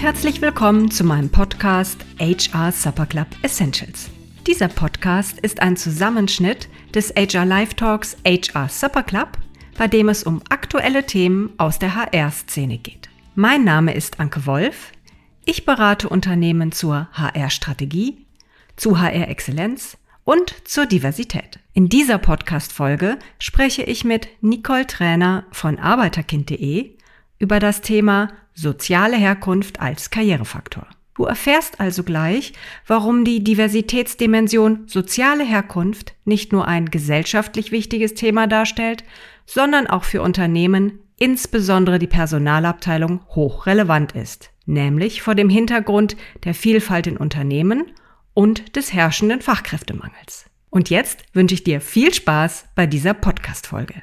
herzlich willkommen zu meinem Podcast HR Supper Club Essentials. Dieser Podcast ist ein Zusammenschnitt des HR Live Talks HR Supper Club, bei dem es um aktuelle Themen aus der HR-Szene geht. Mein Name ist Anke Wolf. Ich berate Unternehmen zur HR-Strategie, zu HR-Exzellenz und zur Diversität. In dieser Podcast-Folge spreche ich mit Nicole Trainer von arbeiterkind.de über das Thema soziale Herkunft als Karrierefaktor. Du erfährst also gleich, warum die Diversitätsdimension soziale Herkunft nicht nur ein gesellschaftlich wichtiges Thema darstellt, sondern auch für Unternehmen, insbesondere die Personalabteilung, hochrelevant ist, nämlich vor dem Hintergrund der Vielfalt in Unternehmen und des herrschenden Fachkräftemangels. Und jetzt wünsche ich dir viel Spaß bei dieser Podcast-Folge.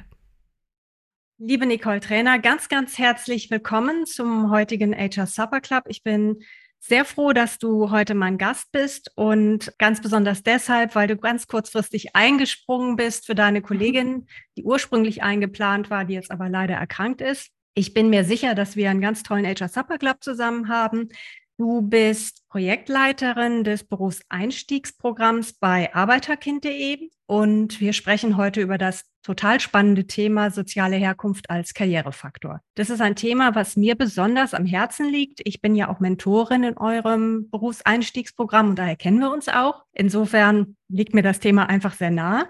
Liebe Nicole Trainer, ganz, ganz herzlich willkommen zum heutigen HR Supper Club. Ich bin sehr froh, dass du heute mein Gast bist und ganz besonders deshalb, weil du ganz kurzfristig eingesprungen bist für deine Kollegin, die ursprünglich eingeplant war, die jetzt aber leider erkrankt ist. Ich bin mir sicher, dass wir einen ganz tollen HR Supper Club zusammen haben. Du bist Projektleiterin des Berufseinstiegsprogramms bei arbeiterkind.de und wir sprechen heute über das total spannende Thema soziale Herkunft als Karrierefaktor. Das ist ein Thema, was mir besonders am Herzen liegt. Ich bin ja auch Mentorin in eurem Berufseinstiegsprogramm und daher kennen wir uns auch. Insofern liegt mir das Thema einfach sehr nah.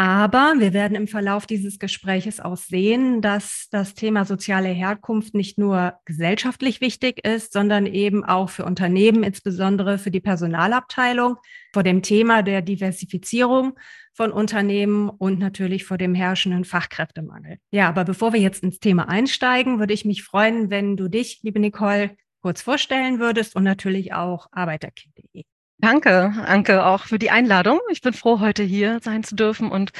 Aber wir werden im Verlauf dieses Gespräches auch sehen, dass das Thema soziale Herkunft nicht nur gesellschaftlich wichtig ist, sondern eben auch für Unternehmen, insbesondere für die Personalabteilung, vor dem Thema der Diversifizierung von Unternehmen und natürlich vor dem herrschenden Fachkräftemangel. Ja, aber bevor wir jetzt ins Thema einsteigen, würde ich mich freuen, wenn du dich, liebe Nicole, kurz vorstellen würdest und natürlich auch arbeiterkind.de. Danke, Anke, auch für die Einladung. Ich bin froh, heute hier sein zu dürfen und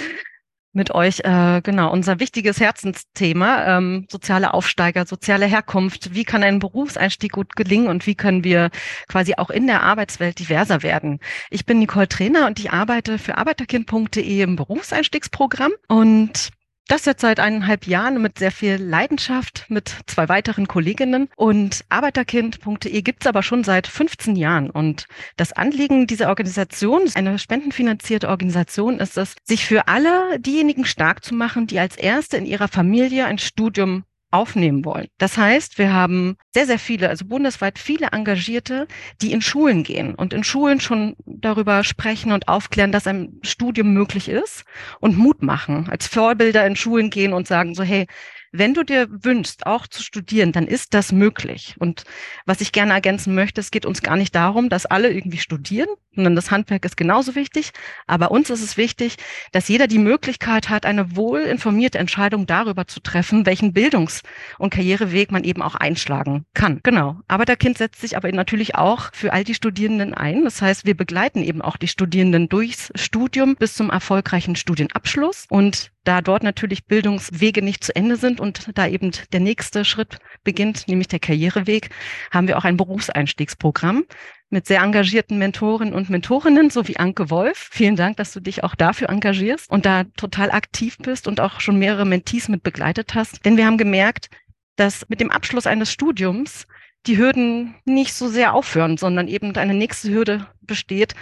mit euch äh, genau unser wichtiges Herzensthema ähm, soziale Aufsteiger, soziale Herkunft. Wie kann ein Berufseinstieg gut gelingen und wie können wir quasi auch in der Arbeitswelt diverser werden? Ich bin Nicole Trainer und ich arbeite für arbeiterkind.de im Berufseinstiegsprogramm und das jetzt seit eineinhalb Jahren mit sehr viel Leidenschaft mit zwei weiteren Kolleginnen. Und Arbeiterkind.de gibt's aber schon seit 15 Jahren. Und das Anliegen dieser Organisation, eine spendenfinanzierte Organisation, ist es, sich für alle diejenigen stark zu machen, die als Erste in ihrer Familie ein Studium aufnehmen wollen. Das heißt, wir haben sehr, sehr viele, also bundesweit viele Engagierte, die in Schulen gehen und in Schulen schon darüber sprechen und aufklären, dass ein Studium möglich ist und Mut machen, als Vorbilder in Schulen gehen und sagen so, hey, wenn du dir wünschst, auch zu studieren, dann ist das möglich. Und was ich gerne ergänzen möchte, es geht uns gar nicht darum, dass alle irgendwie studieren, sondern das Handwerk ist genauso wichtig. Aber uns ist es wichtig, dass jeder die Möglichkeit hat, eine wohl informierte Entscheidung darüber zu treffen, welchen Bildungs- und Karriereweg man eben auch einschlagen kann. Genau. Aber der Kind setzt sich aber natürlich auch für all die Studierenden ein. Das heißt, wir begleiten eben auch die Studierenden durchs Studium bis zum erfolgreichen Studienabschluss. Und da dort natürlich Bildungswege nicht zu Ende sind und da eben der nächste Schritt beginnt, nämlich der Karriereweg, haben wir auch ein Berufseinstiegsprogramm mit sehr engagierten Mentoren und Mentorinnen, so wie Anke Wolf. Vielen Dank, dass du dich auch dafür engagierst und da total aktiv bist und auch schon mehrere Mentees mit begleitet hast. Denn wir haben gemerkt, dass mit dem Abschluss eines Studiums die Hürden nicht so sehr aufhören, sondern eben eine nächste Hürde besteht,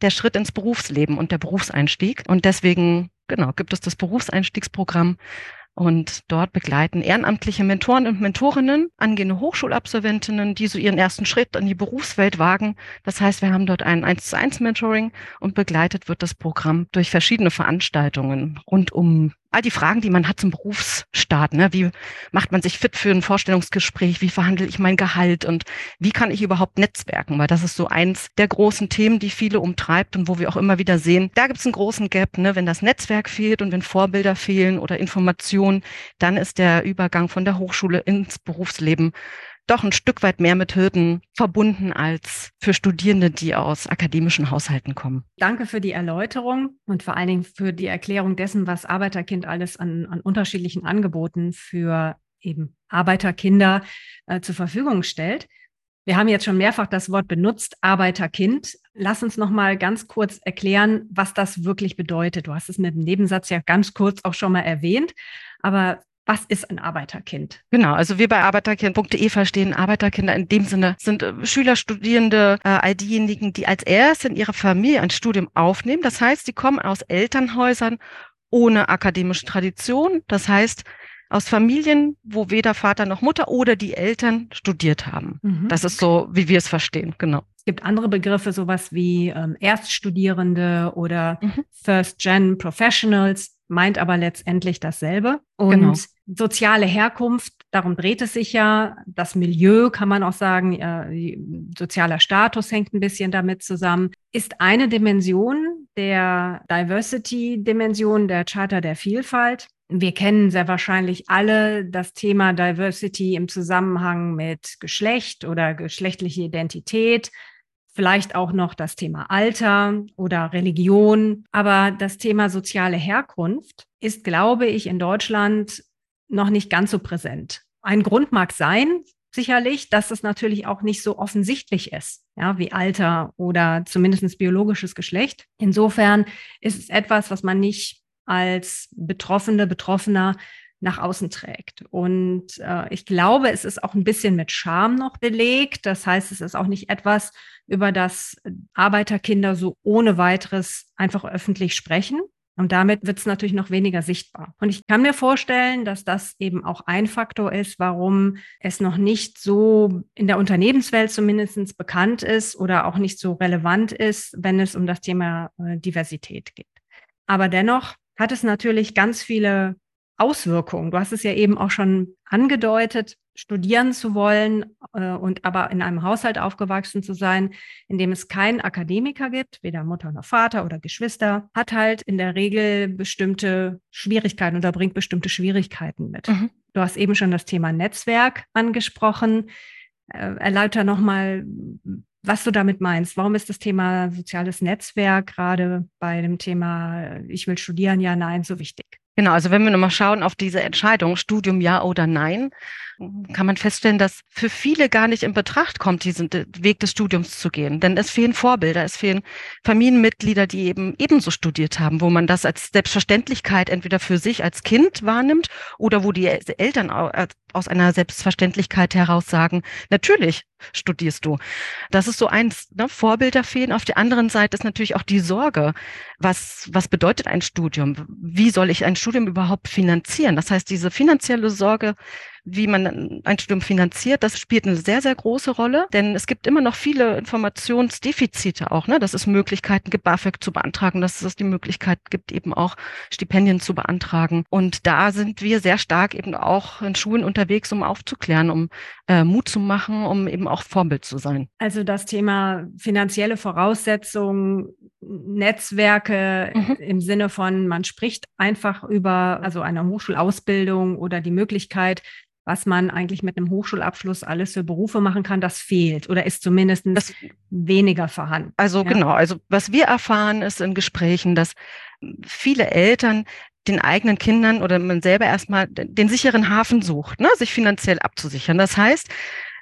der Schritt ins Berufsleben und der Berufseinstieg. Und deswegen genau, gibt es das Berufseinstiegsprogramm und dort begleiten ehrenamtliche Mentoren und Mentorinnen angehende Hochschulabsolventinnen, die so ihren ersten Schritt in die Berufswelt wagen. Das heißt, wir haben dort ein 1 zu 1 Mentoring und begleitet wird das Programm durch verschiedene Veranstaltungen rund um all die Fragen, die man hat zum Berufsstart. Ne? Wie macht man sich fit für ein Vorstellungsgespräch? Wie verhandle ich mein Gehalt? Und wie kann ich überhaupt netzwerken? Weil das ist so eins der großen Themen, die viele umtreibt und wo wir auch immer wieder sehen, da gibt es einen großen Gap. Ne? Wenn das Netzwerk fehlt und wenn Vorbilder fehlen oder Informationen, dann ist der Übergang von der Hochschule ins Berufsleben doch ein Stück weit mehr mit Hürden verbunden als für Studierende, die aus akademischen Haushalten kommen. Danke für die Erläuterung und vor allen Dingen für die Erklärung dessen, was Arbeiterkind alles an, an unterschiedlichen Angeboten für eben Arbeiterkinder äh, zur Verfügung stellt. Wir haben jetzt schon mehrfach das Wort benutzt, Arbeiterkind. Lass uns noch mal ganz kurz erklären, was das wirklich bedeutet. Du hast es mit dem Nebensatz ja ganz kurz auch schon mal erwähnt, aber Was ist ein Arbeiterkind? Genau, also wir bei arbeiterkind.de verstehen Arbeiterkinder in dem Sinne sind äh, Schüler, Studierende, äh, all diejenigen, die als erst in ihrer Familie ein Studium aufnehmen. Das heißt, sie kommen aus Elternhäusern ohne akademische Tradition. Das heißt, aus Familien, wo weder Vater noch Mutter oder die Eltern studiert haben. Mhm. Das ist so, wie wir es verstehen, genau. Es gibt andere Begriffe, sowas wie ähm, Erststudierende oder mhm. First-Gen Professionals, meint aber letztendlich dasselbe. Und genau. soziale Herkunft, darum dreht es sich ja. Das Milieu kann man auch sagen, äh, sozialer Status hängt ein bisschen damit zusammen, ist eine Dimension der Diversity-Dimension der Charta der Vielfalt. Wir kennen sehr wahrscheinlich alle das Thema Diversity im Zusammenhang mit Geschlecht oder geschlechtliche Identität, vielleicht auch noch das Thema Alter oder Religion. Aber das Thema soziale Herkunft ist, glaube ich, in Deutschland noch nicht ganz so präsent. Ein Grund mag sein, sicherlich, dass es natürlich auch nicht so offensichtlich ist, ja, wie Alter oder zumindest biologisches Geschlecht. Insofern ist es etwas, was man nicht als Betroffene, Betroffener nach außen trägt. Und äh, ich glaube, es ist auch ein bisschen mit Scham noch belegt. Das heißt, es ist auch nicht etwas, über das Arbeiterkinder so ohne weiteres einfach öffentlich sprechen. Und damit wird es natürlich noch weniger sichtbar. Und ich kann mir vorstellen, dass das eben auch ein Faktor ist, warum es noch nicht so in der Unternehmenswelt zumindest bekannt ist oder auch nicht so relevant ist, wenn es um das Thema äh, Diversität geht. Aber dennoch hat es natürlich ganz viele Auswirkungen. Du hast es ja eben auch schon angedeutet, studieren zu wollen äh, und aber in einem Haushalt aufgewachsen zu sein, in dem es keinen Akademiker gibt, weder Mutter noch Vater oder Geschwister, hat halt in der Regel bestimmte Schwierigkeiten oder bringt bestimmte Schwierigkeiten mit. Mhm. Du hast eben schon das Thema Netzwerk angesprochen. Äh, erläuter nochmal, was du damit meinst. Warum ist das Thema soziales Netzwerk gerade bei dem Thema Ich will studieren, ja, nein, so wichtig? Genau, also wenn wir nochmal schauen auf diese Entscheidung, Studium ja oder nein, kann man feststellen, dass für viele gar nicht in Betracht kommt, diesen Weg des Studiums zu gehen. Denn es fehlen Vorbilder, es fehlen Familienmitglieder, die eben ebenso studiert haben, wo man das als Selbstverständlichkeit entweder für sich als Kind wahrnimmt oder wo die Eltern aus einer Selbstverständlichkeit heraus sagen, natürlich studierst du. Das ist so eins, ne? Vorbilder fehlen. Auf der anderen Seite ist natürlich auch die Sorge, was, was bedeutet ein Studium? Wie soll ich ein Studium überhaupt finanzieren? Das heißt, diese finanzielle Sorge wie man ein Studium finanziert, das spielt eine sehr, sehr große Rolle, denn es gibt immer noch viele Informationsdefizite auch, ne? dass es Möglichkeiten gibt, BAföG zu beantragen, dass es die Möglichkeit gibt, eben auch Stipendien zu beantragen. Und da sind wir sehr stark eben auch in Schulen unterwegs, um aufzuklären, um äh, Mut zu machen, um eben auch Vorbild zu sein. Also das Thema finanzielle Voraussetzungen, Netzwerke mhm. im Sinne von, man spricht einfach über also eine Hochschulausbildung oder die Möglichkeit, was man eigentlich mit einem Hochschulabschluss alles für Berufe machen kann, das fehlt oder ist zumindest das, weniger vorhanden. Also ja? genau, also was wir erfahren ist in Gesprächen, dass viele Eltern den eigenen Kindern oder man selber erstmal den sicheren Hafen sucht, ne, sich finanziell abzusichern. Das heißt,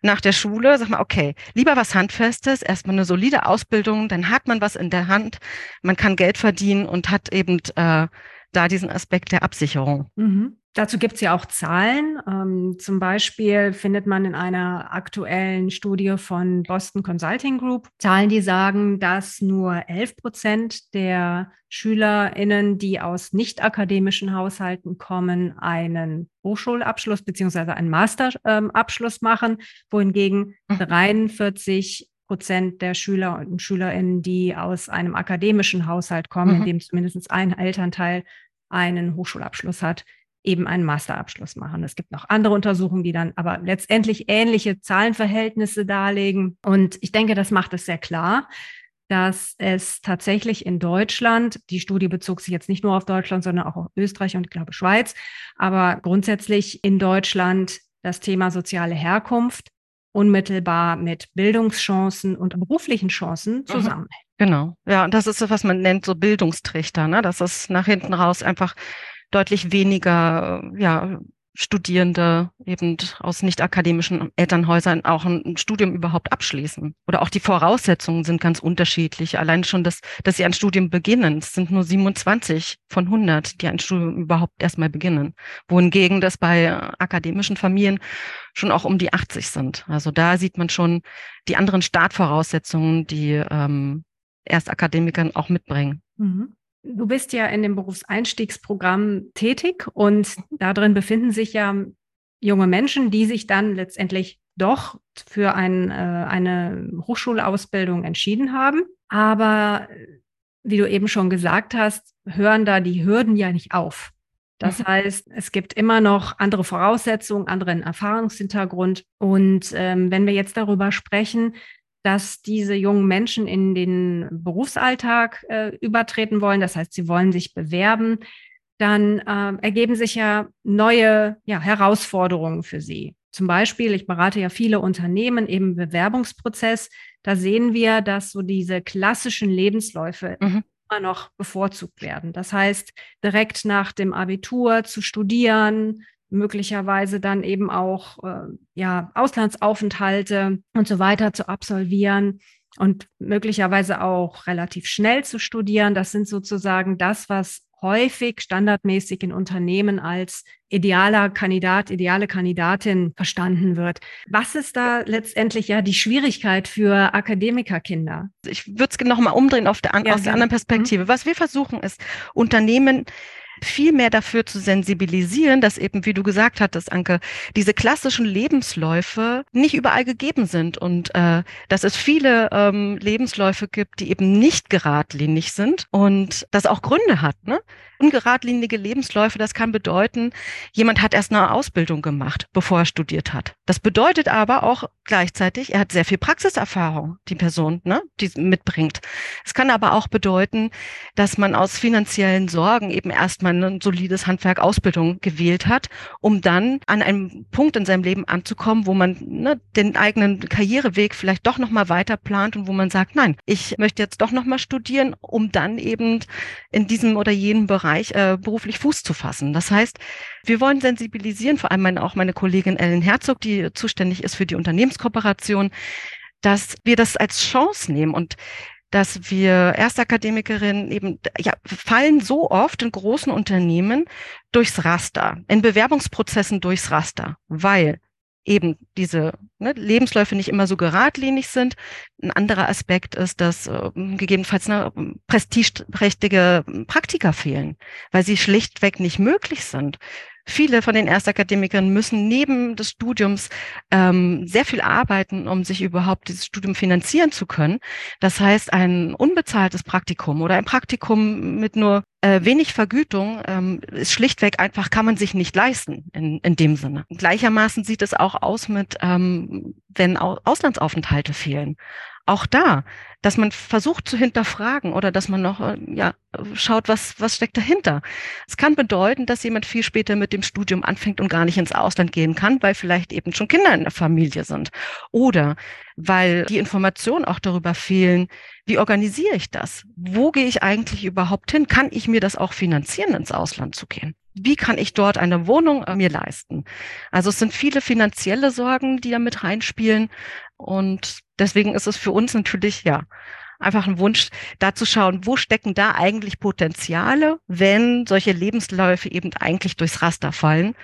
nach der Schule, sag mal, okay, lieber was Handfestes, erstmal eine solide Ausbildung, dann hat man was in der Hand, man kann Geld verdienen und hat eben äh, da diesen Aspekt der Absicherung. Mhm. Dazu gibt es ja auch Zahlen. Ähm, zum Beispiel findet man in einer aktuellen Studie von Boston Consulting Group Zahlen, die sagen, dass nur 11 Prozent der SchülerInnen, die aus nicht akademischen Haushalten kommen, einen Hochschulabschluss beziehungsweise einen Masterabschluss ähm, machen, wohingegen 43 mhm. Prozent der Schüler und Schülerinnen, die aus einem akademischen Haushalt kommen, mhm. in dem zumindest ein Elternteil einen Hochschulabschluss hat, eben einen Masterabschluss machen. Es gibt noch andere Untersuchungen, die dann aber letztendlich ähnliche Zahlenverhältnisse darlegen. Und ich denke, das macht es sehr klar, dass es tatsächlich in Deutschland, die Studie bezog sich jetzt nicht nur auf Deutschland, sondern auch auf Österreich und ich glaube Schweiz, aber grundsätzlich in Deutschland das Thema soziale Herkunft unmittelbar mit Bildungschancen und beruflichen Chancen mhm. zusammenhängt. Genau. Ja, und das ist so, was man nennt, so Bildungstrichter, ne? dass es nach hinten raus einfach deutlich weniger ja, Studierende eben aus nicht akademischen Elternhäusern auch ein Studium überhaupt abschließen. Oder auch die Voraussetzungen sind ganz unterschiedlich. Allein schon, dass, dass sie ein Studium beginnen. Es sind nur 27 von 100, die ein Studium überhaupt erstmal beginnen. Wohingegen das bei akademischen Familien schon auch um die 80 sind. Also da sieht man schon die anderen Startvoraussetzungen, die ähm, Erstakademikern auch mitbringen. Mhm. Du bist ja in dem Berufseinstiegsprogramm tätig und darin befinden sich ja junge Menschen, die sich dann letztendlich doch für ein, äh, eine Hochschulausbildung entschieden haben. Aber wie du eben schon gesagt hast, hören da die Hürden ja nicht auf. Das mhm. heißt, es gibt immer noch andere Voraussetzungen, anderen Erfahrungshintergrund. Und ähm, wenn wir jetzt darüber sprechen, dass diese jungen Menschen in den Berufsalltag äh, übertreten wollen. Das heißt, sie wollen sich bewerben. Dann äh, ergeben sich ja neue ja, Herausforderungen für sie. Zum Beispiel, ich berate ja viele Unternehmen im Bewerbungsprozess. Da sehen wir, dass so diese klassischen Lebensläufe mhm. immer noch bevorzugt werden. Das heißt, direkt nach dem Abitur zu studieren, möglicherweise dann eben auch äh, ja, Auslandsaufenthalte und so weiter zu absolvieren und möglicherweise auch relativ schnell zu studieren. Das sind sozusagen das, was häufig standardmäßig in Unternehmen als idealer Kandidat, ideale Kandidatin verstanden wird. Was ist da letztendlich ja die Schwierigkeit für Akademikerkinder? Ich würde es nochmal umdrehen auf der, ja, aus der anderen Perspektive. Mhm. Was wir versuchen ist, Unternehmen viel mehr dafür zu sensibilisieren, dass eben, wie du gesagt hattest, Anke, diese klassischen Lebensläufe nicht überall gegeben sind und äh, dass es viele ähm, Lebensläufe gibt, die eben nicht geradlinig sind und das auch Gründe hat. Ne? Ungeradlinige Lebensläufe, das kann bedeuten, jemand hat erst eine Ausbildung gemacht, bevor er studiert hat. Das bedeutet aber auch gleichzeitig, er hat sehr viel Praxiserfahrung, die Person, ne, die mitbringt. Es kann aber auch bedeuten, dass man aus finanziellen Sorgen eben erstmal ein solides Handwerk Ausbildung gewählt hat, um dann an einem Punkt in seinem Leben anzukommen, wo man ne, den eigenen Karriereweg vielleicht doch nochmal weiter plant und wo man sagt, nein, ich möchte jetzt doch nochmal studieren, um dann eben in diesem oder jenem Bereich Bereich äh, beruflich Fuß zu fassen. Das heißt, wir wollen sensibilisieren, vor allem meine, auch meine Kollegin Ellen Herzog, die zuständig ist für die Unternehmenskooperation, dass wir das als Chance nehmen und dass wir Erstakademikerinnen eben, ja, fallen so oft in großen Unternehmen durchs Raster, in Bewerbungsprozessen durchs Raster, weil eben diese ne, Lebensläufe nicht immer so geradlinig sind. Ein anderer Aspekt ist, dass äh, gegebenenfalls ne, prestigeträchtige Praktika fehlen, weil sie schlichtweg nicht möglich sind. Viele von den Erstakademikern müssen neben des Studiums ähm, sehr viel arbeiten, um sich überhaupt dieses Studium finanzieren zu können. Das heißt, ein unbezahltes Praktikum oder ein Praktikum mit nur äh, wenig Vergütung ähm, ist schlichtweg einfach, kann man sich nicht leisten in, in dem Sinne. Gleichermaßen sieht es auch aus mit, ähm, wenn Auslandsaufenthalte fehlen. Auch da dass man versucht zu hinterfragen oder dass man noch äh, ja, schaut, was, was steckt dahinter. Es kann bedeuten, dass jemand viel später mit dem Studium anfängt und gar nicht ins Ausland gehen kann, weil vielleicht eben schon Kinder in der Familie sind. Oder weil die Informationen auch darüber fehlen, wie organisiere ich das? Wo gehe ich eigentlich überhaupt hin? Kann ich mir das auch finanzieren, ins Ausland zu gehen? Wie kann ich dort eine Wohnung äh, mir leisten? Also es sind viele finanzielle Sorgen, die da mit reinspielen. Und deswegen ist es für uns natürlich, ja, einfach ein Wunsch, da zu schauen, wo stecken da eigentlich Potenziale, wenn solche Lebensläufe eben eigentlich durchs Raster fallen,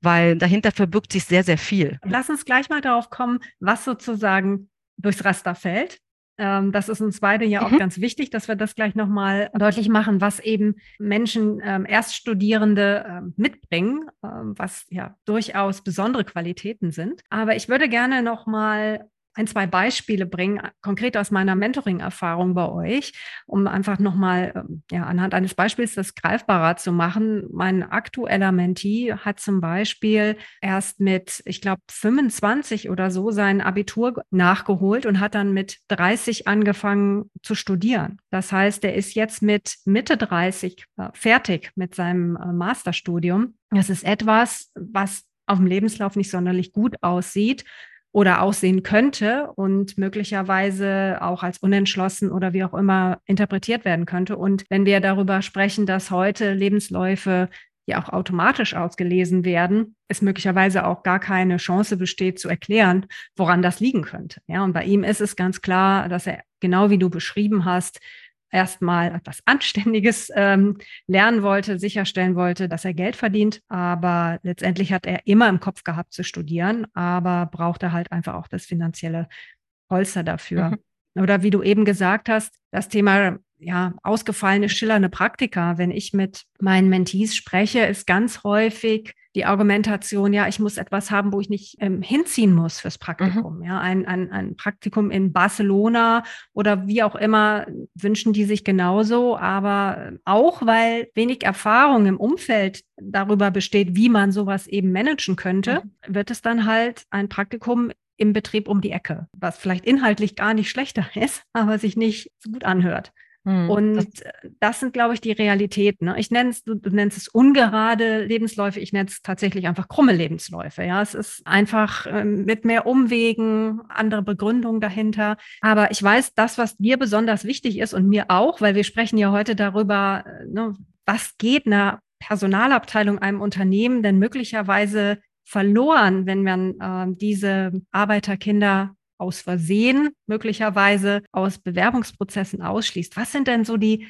weil dahinter verbirgt sich sehr, sehr viel. Lass uns gleich mal darauf kommen, was sozusagen durchs Raster fällt. Ähm, das ist uns beide ja auch mhm. ganz wichtig, dass wir das gleich nochmal deutlich machen, was eben Menschen, ähm, Erststudierende ähm, mitbringen, ähm, was ja durchaus besondere Qualitäten sind. Aber ich würde gerne nochmal ein, zwei Beispiele bringen, konkret aus meiner Mentoring-Erfahrung bei euch, um einfach nochmal ähm, ja, anhand eines Beispiels das greifbarer zu machen. Mein aktueller Mentee hat zum Beispiel erst mit, ich glaube, 25 oder so sein Abitur nachgeholt und hat dann mit 30 angefangen zu studieren. Das heißt, er ist jetzt mit Mitte 30 äh, fertig mit seinem äh, Masterstudium. Das ist etwas, was auf dem Lebenslauf nicht sonderlich gut aussieht oder aussehen könnte und möglicherweise auch als unentschlossen oder wie auch immer interpretiert werden könnte. Und wenn wir darüber sprechen, dass heute Lebensläufe die auch automatisch ausgelesen werden, es möglicherweise auch gar keine Chance besteht zu erklären, woran das liegen könnte. Ja, und bei ihm ist es ganz klar, dass er genau wie du beschrieben hast, erstmal etwas Anständiges ähm, lernen wollte, sicherstellen wollte, dass er Geld verdient. Aber letztendlich hat er immer im Kopf gehabt zu studieren, aber brauchte halt einfach auch das finanzielle Polster dafür. Mhm. Oder wie du eben gesagt hast, das Thema ja, ausgefallene, schillernde Praktika. Wenn ich mit meinen Mentees spreche, ist ganz häufig die Argumentation, ja, ich muss etwas haben, wo ich nicht ähm, hinziehen muss fürs Praktikum. Mhm. Ja, ein, ein, ein Praktikum in Barcelona oder wie auch immer wünschen die sich genauso, aber auch, weil wenig Erfahrung im Umfeld darüber besteht, wie man sowas eben managen könnte, mhm. wird es dann halt ein Praktikum im Betrieb um die Ecke, was vielleicht inhaltlich gar nicht schlechter ist, aber sich nicht so gut anhört. Hm, und das, das, sind, glaube ich, die Realitäten. Ne? Ich nenne es, du, du, nennst es ungerade Lebensläufe, ich nenne es tatsächlich einfach krumme Lebensläufe. Ja, es ist einfach ähm, mit mehr Umwegen, andere Begründungen dahinter. Aber ich weiß, das, was dir besonders wichtig ist und mir auch, weil wir sprechen ja heute darüber, äh, ne, was geht einer Personalabteilung, einem Unternehmen denn möglicherweise verloren, wenn man äh, diese Arbeiterkinder aus Versehen möglicherweise aus Bewerbungsprozessen ausschließt. Was sind denn so die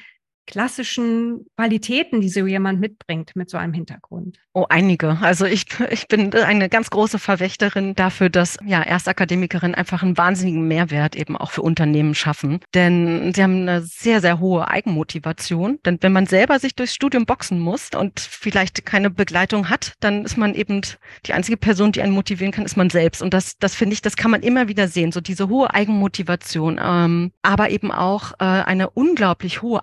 klassischen Qualitäten, die so jemand mitbringt mit so einem Hintergrund? Oh, einige. Also ich, ich bin eine ganz große Verwächterin dafür, dass ja Erstakademikerinnen einfach einen wahnsinnigen Mehrwert eben auch für Unternehmen schaffen. Denn sie haben eine sehr, sehr hohe Eigenmotivation. Denn wenn man selber sich durchs Studium boxen muss und vielleicht keine Begleitung hat, dann ist man eben die einzige Person, die einen motivieren kann, ist man selbst. Und das, das finde ich, das kann man immer wieder sehen. So diese hohe Eigenmotivation, ähm, aber eben auch äh, eine unglaublich hohe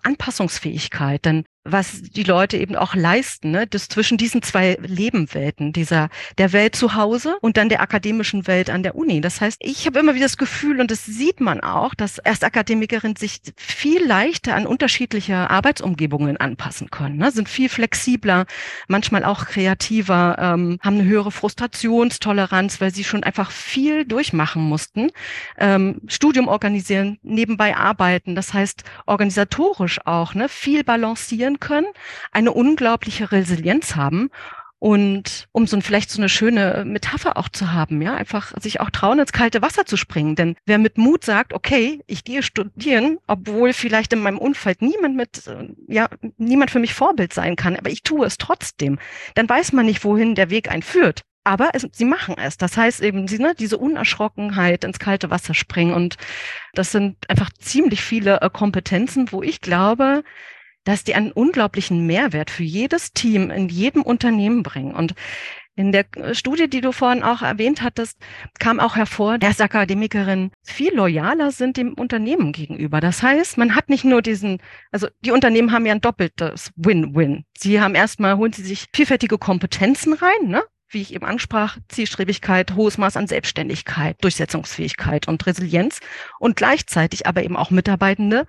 Anpassungsfähigkeit. Denn was die Leute eben auch leisten, ne? das zwischen diesen zwei Lebenwelten, dieser der Welt zu Hause und dann der akademischen Welt an der Uni. Das heißt, ich habe immer wieder das Gefühl, und das sieht man auch, dass Erstakademikerinnen sich viel leichter an unterschiedliche Arbeitsumgebungen anpassen können, ne? sind viel flexibler, manchmal auch kreativer, ähm, haben eine höhere Frustrationstoleranz, weil sie schon einfach viel durchmachen mussten, ähm, Studium organisieren, nebenbei arbeiten. Das heißt, organisatorisch auch ne? viel balancieren können, eine unglaubliche Resilienz haben und um so vielleicht so eine schöne Metapher auch zu haben, ja, einfach sich auch trauen, ins kalte Wasser zu springen. Denn wer mit Mut sagt, okay, ich gehe studieren, obwohl vielleicht in meinem Umfeld niemand mit, äh, ja, niemand für mich Vorbild sein kann, aber ich tue es trotzdem, dann weiß man nicht, wohin der Weg einführt. Aber es, sie machen es. Das heißt eben, sie, ne, diese Unerschrockenheit ins kalte Wasser springen. Und das sind einfach ziemlich viele äh, Kompetenzen, wo ich glaube, dass die einen unglaublichen Mehrwert für jedes Team in jedem Unternehmen bringen. Und in der Studie, die du vorhin auch erwähnt hattest, kam auch hervor, dass Akademikerinnen viel loyaler sind dem Unternehmen gegenüber. Das heißt, man hat nicht nur diesen, also die Unternehmen haben ja ein doppeltes Win-Win. Sie haben erstmal, holen sie sich vielfältige Kompetenzen rein, ne? Wie ich eben ansprach, Zielstrebigkeit, hohes Maß an Selbstständigkeit, Durchsetzungsfähigkeit und Resilienz und gleichzeitig aber eben auch Mitarbeitende,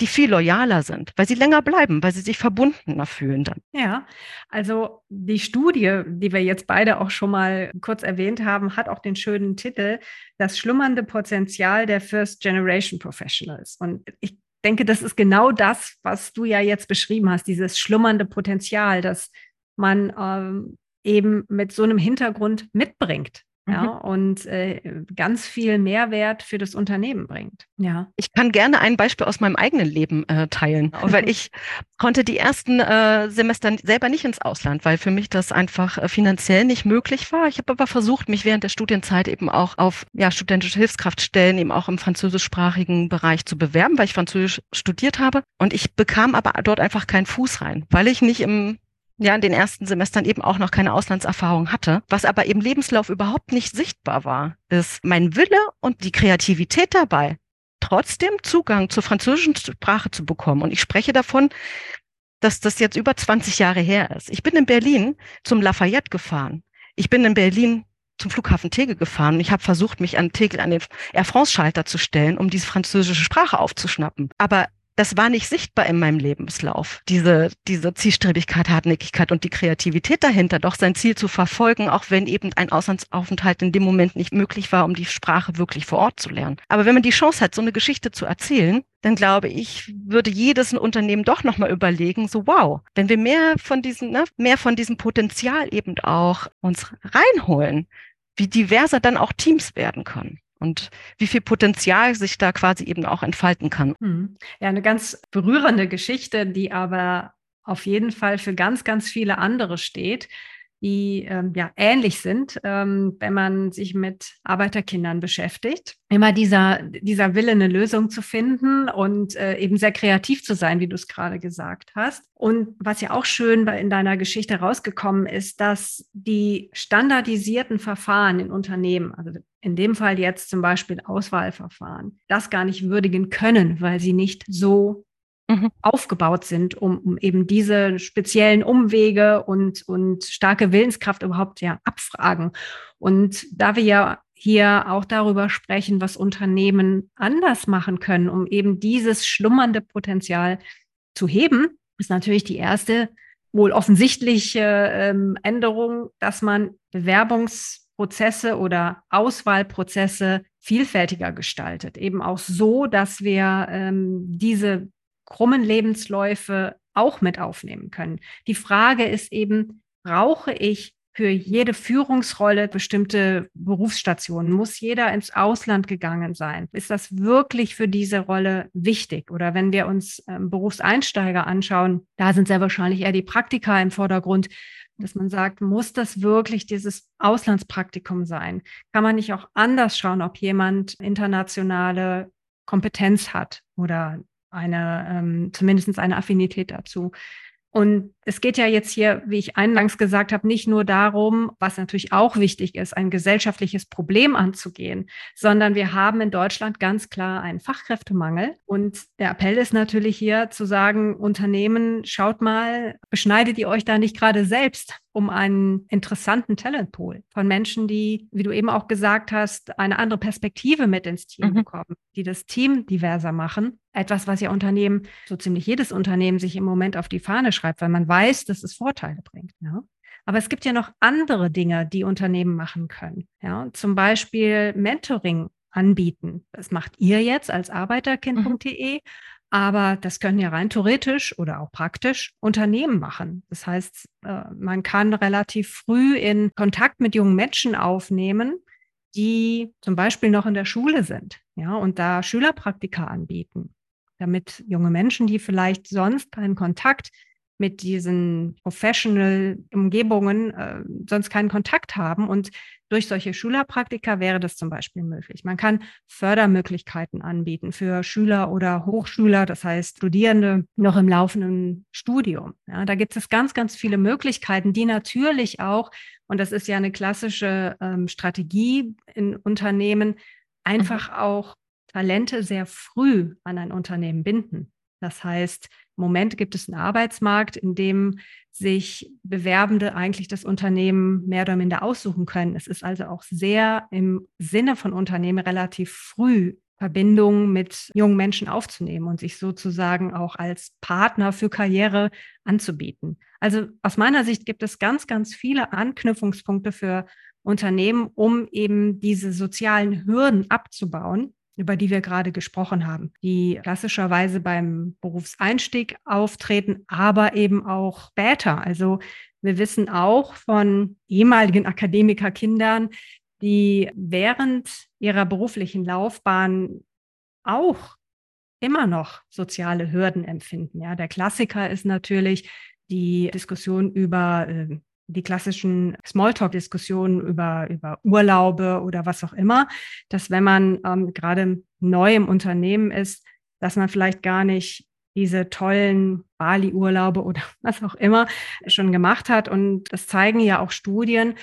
die viel loyaler sind, weil sie länger bleiben, weil sie sich verbundener fühlen dann. Ja, also die Studie, die wir jetzt beide auch schon mal kurz erwähnt haben, hat auch den schönen Titel Das schlummernde Potenzial der First Generation Professionals. Und ich denke, das ist genau das, was du ja jetzt beschrieben hast, dieses schlummernde Potenzial, dass man ähm, eben mit so einem Hintergrund mitbringt. Ja, mhm. und äh, ganz viel Mehrwert für das Unternehmen bringt. Ja. Ich kann gerne ein Beispiel aus meinem eigenen Leben äh, teilen, weil ich konnte die ersten äh, Semester selber nicht ins Ausland, weil für mich das einfach äh, finanziell nicht möglich war. Ich habe aber versucht, mich während der Studienzeit eben auch auf ja, studentische Hilfskraftstellen eben auch im französischsprachigen Bereich zu bewerben, weil ich Französisch studiert habe. Und ich bekam aber dort einfach keinen Fuß rein, weil ich nicht im ja in den ersten Semestern eben auch noch keine Auslandserfahrung hatte. Was aber im Lebenslauf überhaupt nicht sichtbar war, ist mein Wille und die Kreativität dabei, trotzdem Zugang zur französischen Sprache zu bekommen. Und ich spreche davon, dass das jetzt über 20 Jahre her ist. Ich bin in Berlin zum Lafayette gefahren. Ich bin in Berlin zum Flughafen Tegel gefahren. Ich habe versucht, mich an Tegel an den Air France-Schalter zu stellen, um diese französische Sprache aufzuschnappen. Aber das war nicht sichtbar in meinem Lebenslauf. Diese, diese Zielstrebigkeit, Hartnäckigkeit und die Kreativität dahinter, doch sein Ziel zu verfolgen, auch wenn eben ein Auslandsaufenthalt in dem Moment nicht möglich war, um die Sprache wirklich vor Ort zu lernen. Aber wenn man die Chance hat, so eine Geschichte zu erzählen, dann glaube ich, würde jedes Unternehmen doch nochmal überlegen, so wow, wenn wir mehr von diesem, ne, mehr von diesem Potenzial eben auch uns reinholen, wie diverser dann auch Teams werden können und wie viel Potenzial sich da quasi eben auch entfalten kann. Hm. Ja, eine ganz berührende Geschichte, die aber auf jeden Fall für ganz, ganz viele andere steht die ähm, ja ähnlich sind, ähm, wenn man sich mit Arbeiterkindern beschäftigt. Immer dieser, dieser Wille, eine Lösung zu finden und äh, eben sehr kreativ zu sein, wie du es gerade gesagt hast. Und was ja auch schön in deiner Geschichte rausgekommen ist, dass die standardisierten Verfahren in Unternehmen, also in dem Fall jetzt zum Beispiel Auswahlverfahren, das gar nicht würdigen können, weil sie nicht so mhm. aufgebaut sind, um, um eben diese speziellen Umwege und, und starke Willenskraft überhaupt ja abfragen. Und da wir ja hier auch darüber sprechen, was Unternehmen anders machen können, um eben dieses schlummernde Potenzial zu heben, ist natürlich die erste wohl offensichtliche ähm, Änderung, dass man Bewerbungsprozesse oder Auswahlprozesse vielfältiger gestaltet. Eben auch so, dass wir ähm, diese krummen Lebensläufe auch mit aufnehmen können. Die Frage ist eben, brauche ich für jede Führungsrolle bestimmte Berufsstationen? Muss jeder ins Ausland gegangen sein? Ist das wirklich für diese Rolle wichtig? Oder wenn wir uns ähm, Berufseinsteiger anschauen, da sind sehr wahrscheinlich eher die Praktika im Vordergrund, dass man sagt, muss das wirklich dieses Auslandspraktikum sein? Kann man nicht auch anders schauen, ob jemand internationale Kompetenz hat oder eine, ähm, zumindest eine Affinität dazu. Und es geht ja jetzt hier, wie ich eingangs gesagt habe, nicht nur darum, was natürlich auch wichtig ist, ein gesellschaftliches Problem anzugehen, sondern wir haben in Deutschland ganz klar einen Fachkräftemangel. Und der Appell ist natürlich hier zu sagen, Unternehmen, schaut mal, beschneidet ihr euch da nicht gerade selbst um einen interessanten Talentpool von Menschen, die, wie du eben auch gesagt hast, eine andere Perspektive mit ins Team mhm. bekommen, die das Team diverser machen. Etwas, was ja Unternehmen, so ziemlich jedes Unternehmen sich im Moment auf die Fahne schreibt, weil man weiß, dass es Vorteile bringt. Ja? Aber es gibt ja noch andere Dinge, die Unternehmen machen können. Ja? Zum Beispiel Mentoring anbieten. Das macht ihr jetzt als arbeiterkind.de. Mhm. Aber das können ja rein theoretisch oder auch praktisch Unternehmen machen. Das heißt, äh, man kann relativ früh in Kontakt mit jungen Menschen aufnehmen, die zum Beispiel noch in der Schule sind, ja, und da Schülerpraktika anbieten, damit junge Menschen, die vielleicht sonst keinen Kontakt mit diesen Professional-Umgebungen äh, sonst keinen Kontakt haben. Und durch solche Schülerpraktika wäre das zum Beispiel möglich. Man kann Fördermöglichkeiten anbieten für Schüler oder Hochschüler, das heißt Studierende noch im laufenden Studium. Ja, da gibt es ganz, ganz viele Möglichkeiten, die natürlich auch, und das ist ja eine klassische ähm, Strategie in Unternehmen, einfach mhm. auch Talente sehr früh an ein Unternehmen binden. Das heißt, Moment gibt es einen Arbeitsmarkt, in dem sich Bewerbende eigentlich das Unternehmen mehr oder minder aussuchen können. Es ist also auch sehr im Sinne von Unternehmen relativ früh Verbindungen mit jungen Menschen aufzunehmen und sich sozusagen auch als Partner für Karriere anzubieten. Also aus meiner Sicht gibt es ganz, ganz viele Anknüpfungspunkte für Unternehmen, um eben diese sozialen Hürden abzubauen über die wir gerade gesprochen haben, die klassischerweise beim Berufseinstieg auftreten, aber eben auch später. Also wir wissen auch von ehemaligen Akademikerkindern, die während ihrer beruflichen Laufbahn auch immer noch soziale Hürden empfinden. Ja, der Klassiker ist natürlich die Diskussion über äh, die klassischen Smalltalk-Diskussionen über, über Urlaube oder was auch immer, dass wenn man ähm, gerade neu im Unternehmen ist, dass man vielleicht gar nicht diese tollen Bali-Urlaube oder was auch immer schon gemacht hat. Und das zeigen ja auch Studien,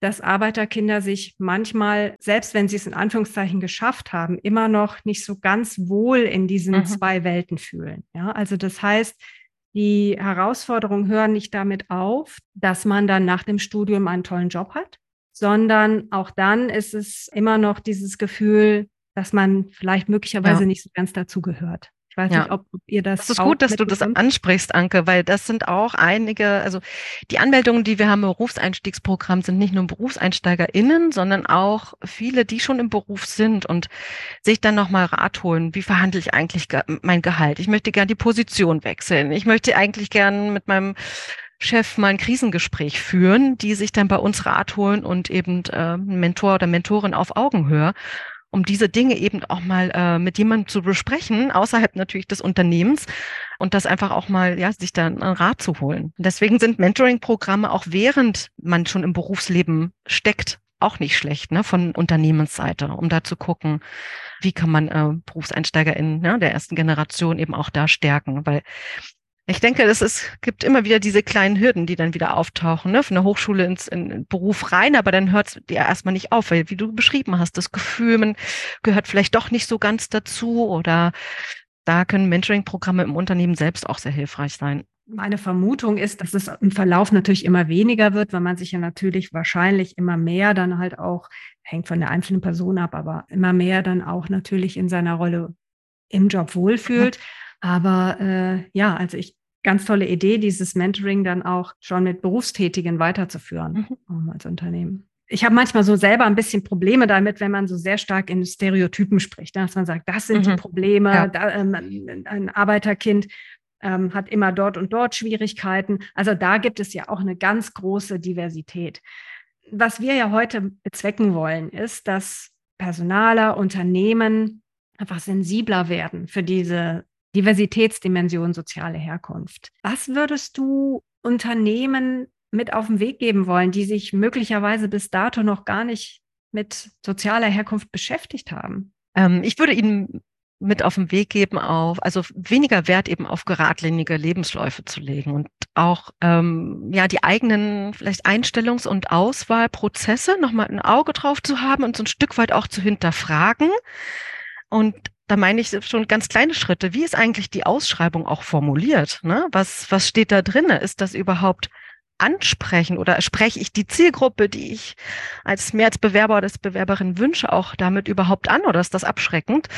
dass Arbeiterkinder sich manchmal, selbst wenn sie es in Anführungszeichen geschafft haben, immer noch nicht so ganz wohl in diesen mhm. zwei Welten fühlen. Ja, also das heißt, die Herausforderungen hören nicht damit auf, dass man dann nach dem Studium einen tollen Job hat, sondern auch dann ist es immer noch dieses Gefühl, dass man vielleicht möglicherweise ja. nicht so ganz dazugehört. Ich weiß ja. nicht, ob, ihr das. Es ist gut, dass du das ansprichst, Anke, weil das sind auch einige, also die Anmeldungen, die wir haben im Berufseinstiegsprogramm, sind nicht nur BerufseinsteigerInnen, sondern auch viele, die schon im Beruf sind und sich dann nochmal Rat holen. Wie verhandle ich eigentlich mein Gehalt? Ich möchte gern die Position wechseln. Ich möchte eigentlich gern mit meinem Chef mal ein Krisengespräch führen, die sich dann bei uns Rat holen und eben äh, Mentor oder Mentorin auf Augenhöhe um diese Dinge eben auch mal äh, mit jemandem zu besprechen, außerhalb natürlich des Unternehmens und das einfach auch mal, ja, sich da einen Rat zu holen. deswegen sind Mentoring-Programme auch während man schon im Berufsleben steckt, auch nicht schlecht, ne, von Unternehmensseite, um da zu gucken, wie kann man äh, BerufseinsteigerInnen ja, der ersten Generation eben auch da stärken, weil ich denke, es ist, gibt immer wieder diese kleinen Hürden, die dann wieder auftauchen, ne? von der Hochschule ins in Beruf rein, aber dann hört es ja erstmal nicht auf, weil wie du beschrieben hast, das Gefühl, man gehört vielleicht doch nicht so ganz dazu oder da können Mentoring-Programme im Unternehmen selbst auch sehr hilfreich sein. Meine Vermutung ist, dass es im Verlauf natürlich immer weniger wird, weil man sich ja natürlich wahrscheinlich immer mehr dann halt auch, hängt von der einzelnen Person ab, aber immer mehr dann auch natürlich in seiner Rolle im Job wohlfühlt. Aber äh, ja, also ich ganz tolle Idee, dieses Mentoring dann auch schon mit Berufstätigen weiterzuführen mhm. als Unternehmen. Ich habe manchmal so selber ein bisschen Probleme damit, wenn man so sehr stark in Stereotypen spricht, ne? dass man sagt, das sind mhm. die Probleme, ja. da, ähm, ein Arbeiterkind ähm, hat immer dort und dort Schwierigkeiten. Also da gibt es ja auch eine ganz große Diversität. Was wir ja heute bezwecken wollen, ist, dass Personaler, Unternehmen einfach sensibler werden für diese Diversitätsdimension soziale Herkunft. Was würdest du Unternehmen mit auf den Weg geben wollen, die sich möglicherweise bis dato noch gar nicht mit sozialer Herkunft beschäftigt haben? Ähm, ich würde Ihnen mit auf den Weg geben, auf, also weniger Wert eben auf geradlinige Lebensläufe zu legen und auch ähm, ja die eigenen vielleicht Einstellungs- und Auswahlprozesse nochmal ein Auge drauf zu haben und so ein Stück weit auch zu hinterfragen und da meine ich schon ganz kleine Schritte. Wie ist eigentlich die Ausschreibung auch formuliert? Ne? Was, was steht da drin? Ist das überhaupt ansprechen oder spreche ich die Zielgruppe, die ich als mehr als Bewerber oder als Bewerberin wünsche, auch damit überhaupt an oder ist das abschreckend?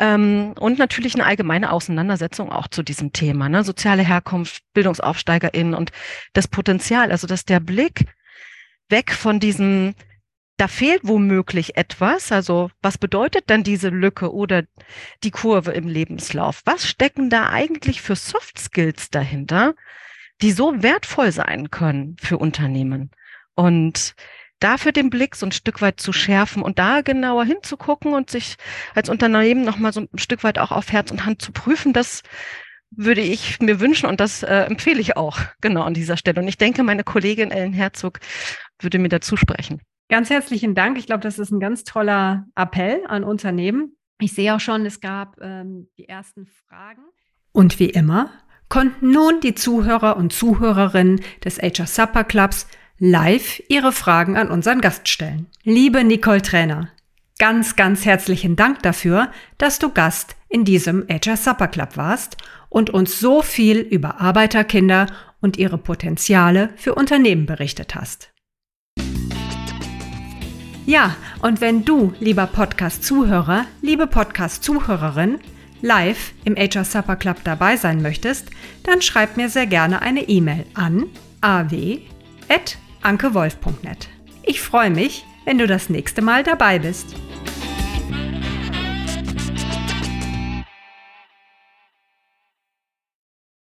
Ähm, und natürlich eine allgemeine Auseinandersetzung auch zu diesem Thema, ne? soziale Herkunft, BildungsaufsteigerInnen und das Potenzial, also dass der Blick weg von diesem da fehlt womöglich etwas. Also was bedeutet dann diese Lücke oder die Kurve im Lebenslauf? Was stecken da eigentlich für Soft Skills dahinter, die so wertvoll sein können für Unternehmen? Und dafür den Blick so ein Stück weit zu schärfen und da genauer hinzugucken und sich als Unternehmen nochmal so ein Stück weit auch auf Herz und Hand zu prüfen, das würde ich mir wünschen und das äh, empfehle ich auch genau an dieser Stelle. Und ich denke, meine Kollegin Ellen Herzog würde mir dazu sprechen. Ganz herzlichen Dank. Ich glaube, das ist ein ganz toller Appell an Unternehmen. Ich sehe auch schon, es gab ähm, die ersten Fragen. Und wie immer konnten nun die Zuhörer und Zuhörerinnen des HR Supper Clubs live ihre Fragen an unseren Gast stellen. Liebe Nicole Trainer, ganz, ganz herzlichen Dank dafür, dass du Gast in diesem HR Supper Club warst und uns so viel über Arbeiterkinder und ihre Potenziale für Unternehmen berichtet hast. Ja, und wenn du, lieber Podcast-Zuhörer, liebe Podcast-Zuhörerin, live im HR Supper Club dabei sein möchtest, dann schreib mir sehr gerne eine E-Mail an aw.ankewolf.net. Ich freue mich, wenn du das nächste Mal dabei bist.